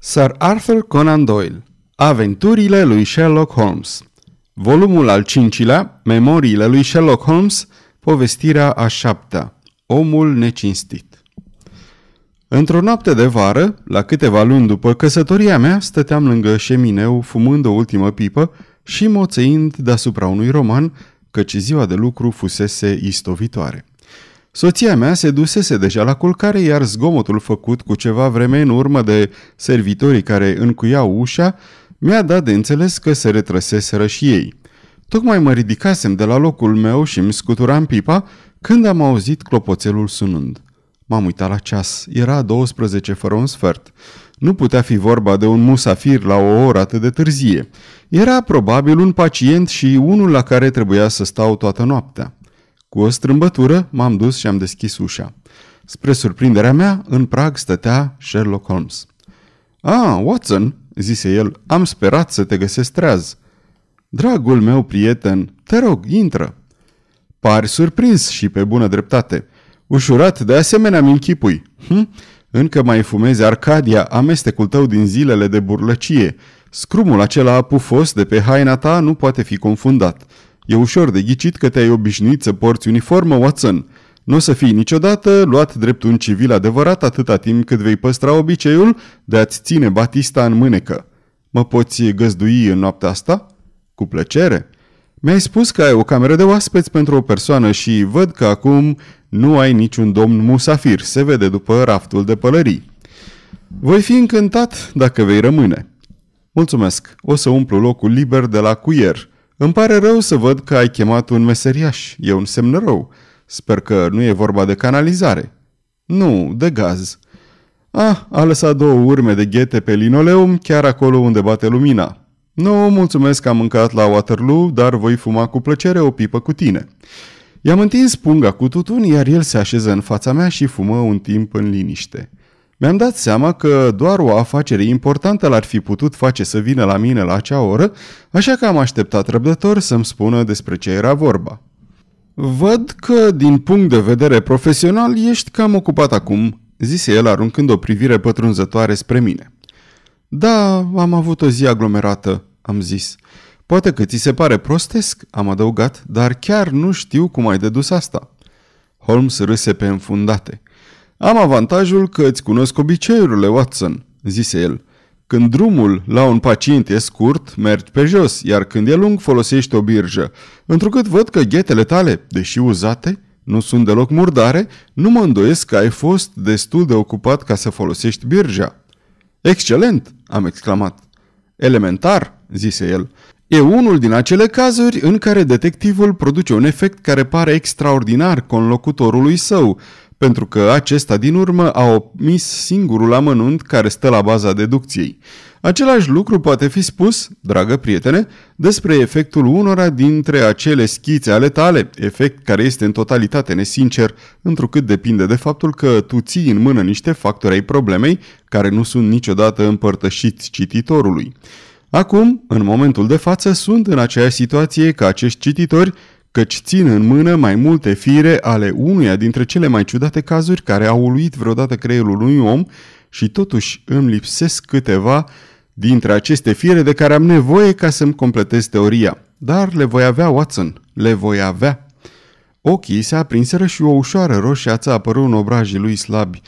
Sir Arthur Conan Doyle Aventurile lui Sherlock Holmes Volumul al cincilea, Memoriile lui Sherlock Holmes, povestirea a șaptea, Omul necinstit. Într-o noapte de vară, la câteva luni după căsătoria mea, stăteam lângă șemineu, fumând o ultimă pipă și moțeind deasupra unui roman, căci ziua de lucru fusese istovitoare. Soția mea se dusese deja la culcare, iar zgomotul făcut cu ceva vreme în urmă de servitorii care încuiau ușa mi-a dat de înțeles că se retrăseseră și ei. Tocmai mă ridicasem de la locul meu și îmi scuturam pipa când am auzit clopoțelul sunând. M-am uitat la ceas. Era 12 fără un sfert. Nu putea fi vorba de un musafir la o oră atât de târzie. Era probabil un pacient și unul la care trebuia să stau toată noaptea. Cu o strâmbătură m-am dus și am deschis ușa. Spre surprinderea mea, în prag stătea Sherlock Holmes. Ah, Watson," zise el, am sperat să te găsesc treaz." Dragul meu prieten, te rog, intră." Pari surprins și pe bună dreptate. Ușurat, de asemenea mi închipui. Hm? Încă mai fumezi Arcadia, amestecul tău din zilele de burlăcie. Scrumul acela pufos de pe haina ta nu poate fi confundat. E ușor de ghicit că te-ai obișnuit să porți uniformă, Watson. Nu o să fii niciodată luat drept un civil adevărat atâta timp cât vei păstra obiceiul de a-ți ține Batista în mânecă. Mă poți găzdui în noaptea asta? Cu plăcere. Mi-ai spus că ai o cameră de oaspeți pentru o persoană și văd că acum nu ai niciun domn musafir, se vede după raftul de pălării. Voi fi încântat dacă vei rămâne. Mulțumesc, o să umplu locul liber de la cuier. Îmi pare rău să văd că ai chemat un meseriaș. E un semn rău. Sper că nu e vorba de canalizare. Nu, de gaz. Ah, a lăsat două urme de ghete pe linoleum, chiar acolo unde bate lumina. Nu, mulțumesc că am mâncat la Waterloo, dar voi fuma cu plăcere o pipă cu tine. I-am întins punga cu tutun, iar el se așeză în fața mea și fumă un timp în liniște. Mi-am dat seama că doar o afacere importantă l-ar fi putut face să vină la mine la acea oră, așa că am așteptat răbdător să-mi spună despre ce era vorba. Văd că, din punct de vedere profesional, ești cam ocupat acum, zise el aruncând o privire pătrunzătoare spre mine. Da, am avut o zi aglomerată, am zis. Poate că ți se pare prostesc, am adăugat, dar chiar nu știu cum ai dedus asta. Holmes râse pe înfundate. Am avantajul că îți cunosc obiceiurile, Watson, zise el. Când drumul la un pacient e scurt, mergi pe jos, iar când e lung, folosești o birjă. Întrucât văd că ghetele tale, deși uzate, nu sunt deloc murdare, nu mă îndoiesc că ai fost destul de ocupat ca să folosești birja. Excelent, am exclamat. Elementar, zise el. E unul din acele cazuri în care detectivul produce un efect care pare extraordinar conlocutorului său, pentru că acesta din urmă a omis singurul amănunt care stă la baza deducției. Același lucru poate fi spus, dragă prietene, despre efectul unora dintre acele schițe ale tale, efect care este în totalitate nesincer, întrucât depinde de faptul că tu ții în mână niște factori ai problemei care nu sunt niciodată împărtășiți cititorului. Acum, în momentul de față, sunt în aceeași situație ca acești cititori căci țin în mână mai multe fire ale unuia dintre cele mai ciudate cazuri care au uluit vreodată creierul unui om și totuși îmi lipsesc câteva dintre aceste fire de care am nevoie ca să-mi completez teoria. Dar le voi avea, Watson, le voi avea. Ochii se aprinseră și o ușoară roșiață apăru în obrajii lui slabi,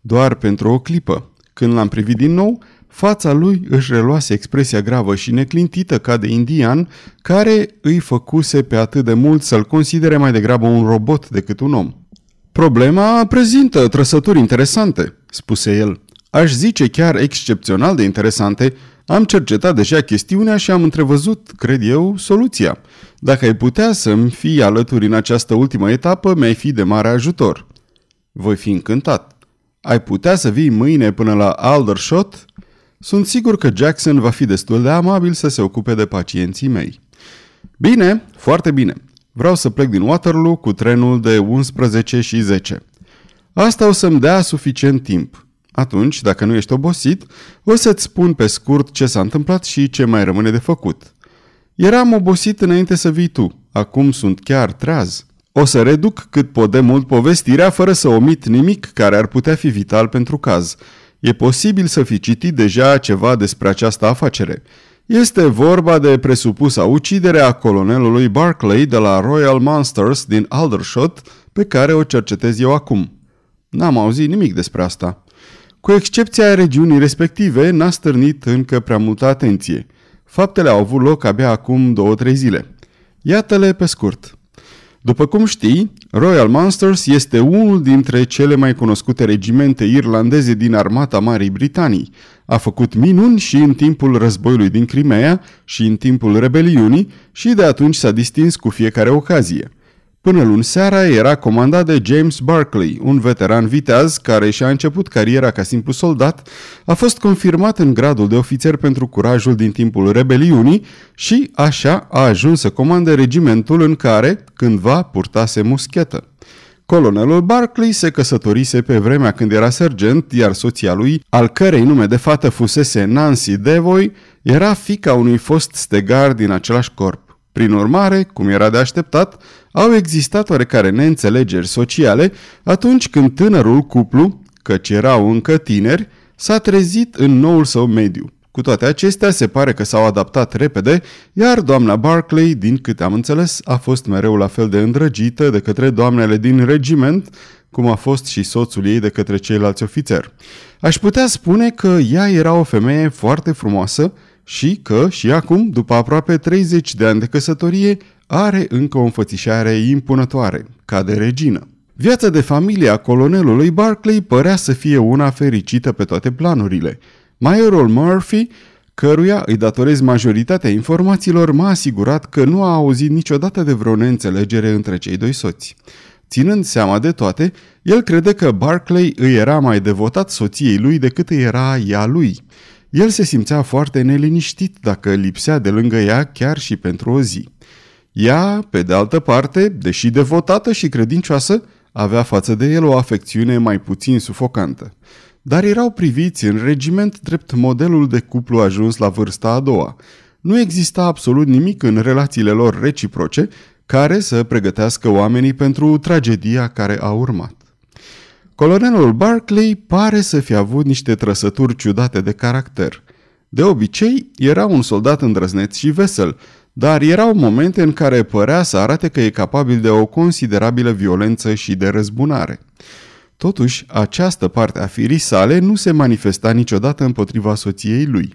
doar pentru o clipă. Când l-am privit din nou, Fața lui își reluase expresia gravă și neclintită ca de indian, care îi făcuse pe atât de mult să-l considere mai degrabă un robot decât un om. Problema prezintă trăsături interesante, spuse el. Aș zice chiar excepțional de interesante. Am cercetat deja chestiunea și am întrevăzut, cred eu, soluția. Dacă ai putea să-mi fii alături în această ultimă etapă, mi-ai fi de mare ajutor. Voi fi încântat. Ai putea să vii mâine până la Aldershot? Sunt sigur că Jackson va fi destul de amabil să se ocupe de pacienții mei. Bine, foarte bine. Vreau să plec din Waterloo cu trenul de 11 și 10. Asta o să-mi dea suficient timp. Atunci, dacă nu ești obosit, o să-ți spun pe scurt ce s-a întâmplat și ce mai rămâne de făcut. Eram obosit înainte să vii tu. Acum sunt chiar treaz. O să reduc cât pot de mult povestirea fără să omit nimic care ar putea fi vital pentru caz E posibil să fi citit deja ceva despre această afacere. Este vorba de presupusa ucidere a colonelului Barclay de la Royal Monsters din Aldershot, pe care o cercetez eu acum. N-am auzit nimic despre asta. Cu excepția regiunii respective, n-a stârnit încă prea multă atenție. Faptele au avut loc abia acum două-trei zile. Iată-le pe scurt. După cum știi, Royal Monsters este unul dintre cele mai cunoscute regimente irlandeze din armata Marii Britanii. A făcut minuni și în timpul războiului din Crimea și în timpul rebeliunii și de atunci s-a distins cu fiecare ocazie. Până luni seara era comandat de James Barclay, un veteran viteaz care și-a început cariera ca simplu soldat, a fost confirmat în gradul de ofițer pentru curajul din timpul rebeliunii și, așa, a ajuns să comande regimentul în care, cândva, purtase muschetă. Colonelul Barclay se căsătorise pe vremea când era sergent, iar soția lui, al cărei nume de fată fusese Nancy Devoy, era fica unui fost stegar din același corp. Prin urmare, cum era de așteptat, au existat oarecare neînțelegeri sociale atunci când tânărul cuplu, căci erau încă tineri, s-a trezit în noul său mediu. Cu toate acestea, se pare că s-au adaptat repede, iar doamna Barclay, din câte am înțeles, a fost mereu la fel de îndrăgită de către doamnele din regiment, cum a fost și soțul ei de către ceilalți ofițeri. Aș putea spune că ea era o femeie foarte frumoasă, și că, și acum, după aproape 30 de ani de căsătorie, are încă o înfățișare impunătoare, ca de regină. Viața de familie a colonelului Barclay părea să fie una fericită pe toate planurile. Majorul Murphy, căruia îi datorez majoritatea informațiilor, m-a asigurat că nu a auzit niciodată de vreo neînțelegere între cei doi soți. Ținând seama de toate, el crede că Barclay îi era mai devotat soției lui decât îi era ea lui – el se simțea foarte neliniștit dacă lipsea de lângă ea chiar și pentru o zi. Ea, pe de altă parte, deși devotată și credincioasă, avea față de el o afecțiune mai puțin sufocantă. Dar erau priviți în regiment drept modelul de cuplu ajuns la vârsta a doua. Nu exista absolut nimic în relațiile lor reciproce care să pregătească oamenii pentru tragedia care a urmat. Colonelul Barclay pare să fi avut niște trăsături ciudate de caracter. De obicei, era un soldat îndrăzneț și vesel, dar erau momente în care părea să arate că e capabil de o considerabilă violență și de răzbunare. Totuși, această parte a firii sale nu se manifesta niciodată împotriva soției lui.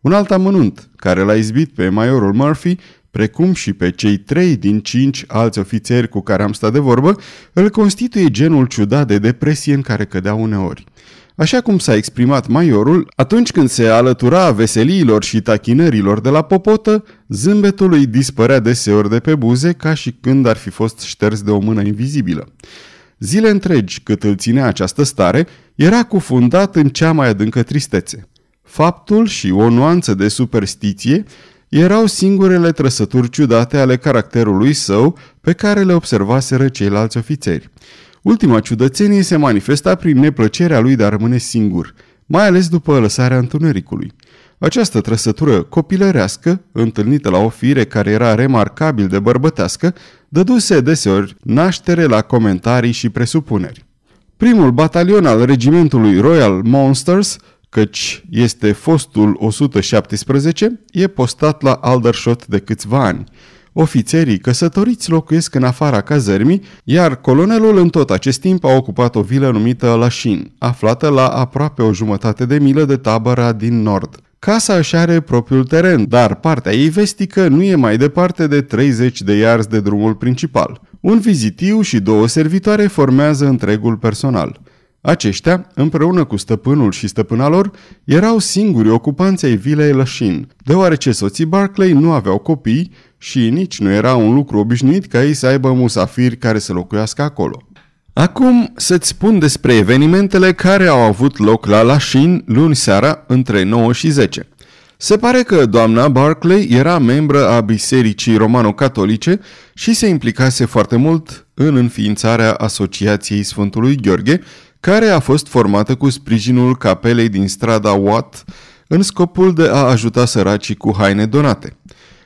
Un alt amănunt, care l-a izbit pe majorul Murphy, precum și pe cei trei din cinci alți ofițeri cu care am stat de vorbă, îl constituie genul ciudat de depresie în care cădea uneori. Așa cum s-a exprimat maiorul, atunci când se alătura veseliilor și tachinărilor de la popotă, zâmbetul îi dispărea deseori de pe buze ca și când ar fi fost șters de o mână invizibilă. Zile întregi cât îl ținea această stare, era cufundat în cea mai adâncă tristețe. Faptul și o nuanță de superstiție erau singurele trăsături ciudate ale caracterului său pe care le observaseră ceilalți ofițeri. Ultima ciudățenie se manifesta prin neplăcerea lui de a rămâne singur, mai ales după lăsarea întunericului. Această trăsătură copilărească, întâlnită la o fire care era remarcabil de bărbătească, dăduse deseori naștere la comentarii și presupuneri. Primul batalion al regimentului Royal Monsters căci este fostul 117, e postat la Aldershot de câțiva ani. Ofițerii căsătoriți locuiesc în afara cazărmii, iar colonelul în tot acest timp a ocupat o vilă numită Lașin, aflată la aproape o jumătate de milă de tabăra din nord. Casa își are propriul teren, dar partea ei vestică nu e mai departe de 30 de iarzi de drumul principal. Un vizitiu și două servitoare formează întregul personal. Aceștia, împreună cu stăpânul și stăpâna lor, erau singuri ocupanți ai vilei Lășin, deoarece soții Barclay nu aveau copii și nici nu era un lucru obișnuit ca ei să aibă musafiri care să locuiască acolo. Acum să-ți spun despre evenimentele care au avut loc la Lășin luni seara între 9 și 10. Se pare că doamna Barclay era membră a Bisericii Romano-Catolice și se implicase foarte mult în înființarea Asociației Sfântului Gheorghe, care a fost formată cu sprijinul capelei din strada Watt în scopul de a ajuta săracii cu haine donate.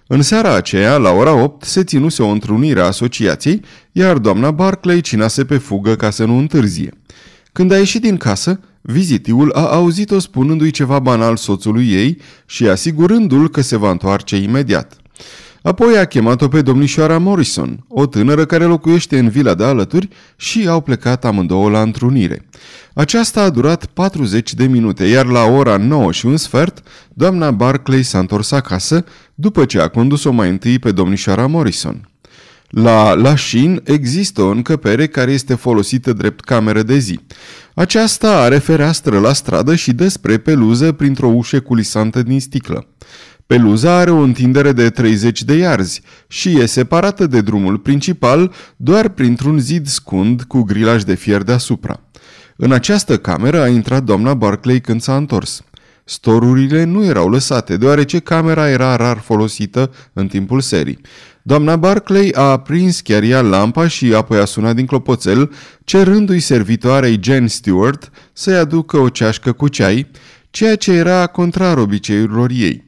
În seara aceea, la ora 8, se ținuse o întrunire a asociației, iar doamna Barclay cinase pe fugă ca să nu întârzie. Când a ieșit din casă, Vizitiul a auzit-o spunându-i ceva banal soțului ei și asigurându-l că se va întoarce imediat. Apoi a chemat-o pe domnișoara Morrison, o tânără care locuiește în vila de alături și au plecat amândouă la întrunire. Aceasta a durat 40 de minute, iar la ora 9 și un sfert, doamna Barclay s-a întors acasă după ce a condus-o mai întâi pe domnișoara Morrison. La Lașin există o încăpere care este folosită drept cameră de zi. Aceasta are fereastră la stradă și despre peluză printr-o ușă culisantă din sticlă. Peluza are o întindere de 30 de iarzi și e separată de drumul principal doar printr-un zid scund cu grilaj de fier deasupra. În această cameră a intrat doamna Barclay când s-a întors. Storurile nu erau lăsate, deoarece camera era rar folosită în timpul serii. Doamna Barclay a aprins chiar ea lampa și apoi a sunat din clopoțel, cerându-i servitoarei Jane Stewart să-i aducă o ceașcă cu ceai, ceea ce era contrar obiceiurilor ei.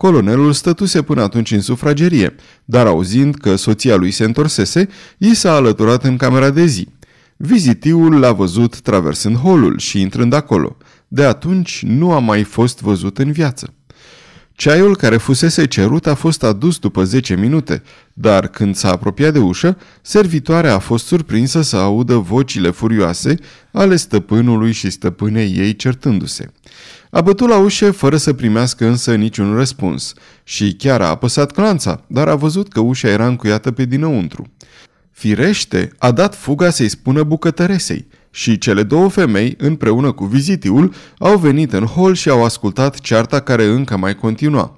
Colonelul stătuse până atunci în sufragerie, dar auzind că soția lui se întorsese, i s-a alăturat în camera de zi. Vizitiul l-a văzut traversând holul și intrând acolo. De atunci nu a mai fost văzut în viață. Ceaiul care fusese cerut a fost adus după 10 minute, dar când s-a apropiat de ușă, servitoarea a fost surprinsă să audă vocile furioase ale stăpânului și stăpânei ei certându-se. A bătut la ușă fără să primească însă niciun răspuns și chiar a apăsat clanța, dar a văzut că ușa era încuiată pe dinăuntru. Firește, a dat fuga să-i spună bucătăresei și cele două femei, împreună cu vizitiul, au venit în hol și au ascultat cearta care încă mai continua.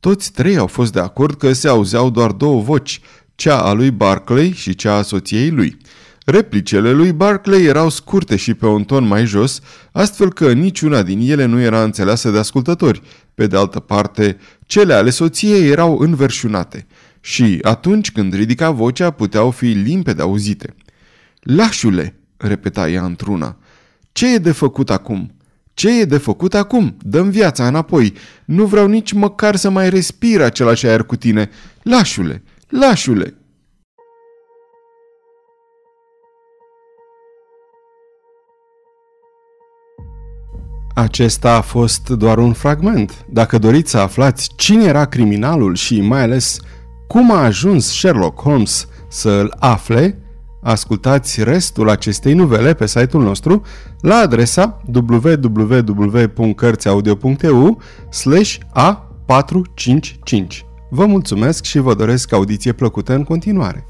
Toți trei au fost de acord că se auzeau doar două voci, cea a lui Barclay și cea a soției lui. Replicele lui Barclay erau scurte și pe un ton mai jos, astfel că niciuna din ele nu era înțeleasă de ascultători. Pe de altă parte, cele ale soției erau înverșunate și atunci când ridica vocea puteau fi limpede auzite. Lașule, repeta ea într-una, ce e de făcut acum? Ce e de făcut acum? Dăm viața înapoi. Nu vreau nici măcar să mai respir același aer cu tine. Lașule, lașule, Acesta a fost doar un fragment. Dacă doriți să aflați cine era criminalul și mai ales cum a ajuns Sherlock Holmes să îl afle, ascultați restul acestei novele pe site-ul nostru la adresa www.cărțiaudio.eu a455. Vă mulțumesc și vă doresc audiție plăcută în continuare.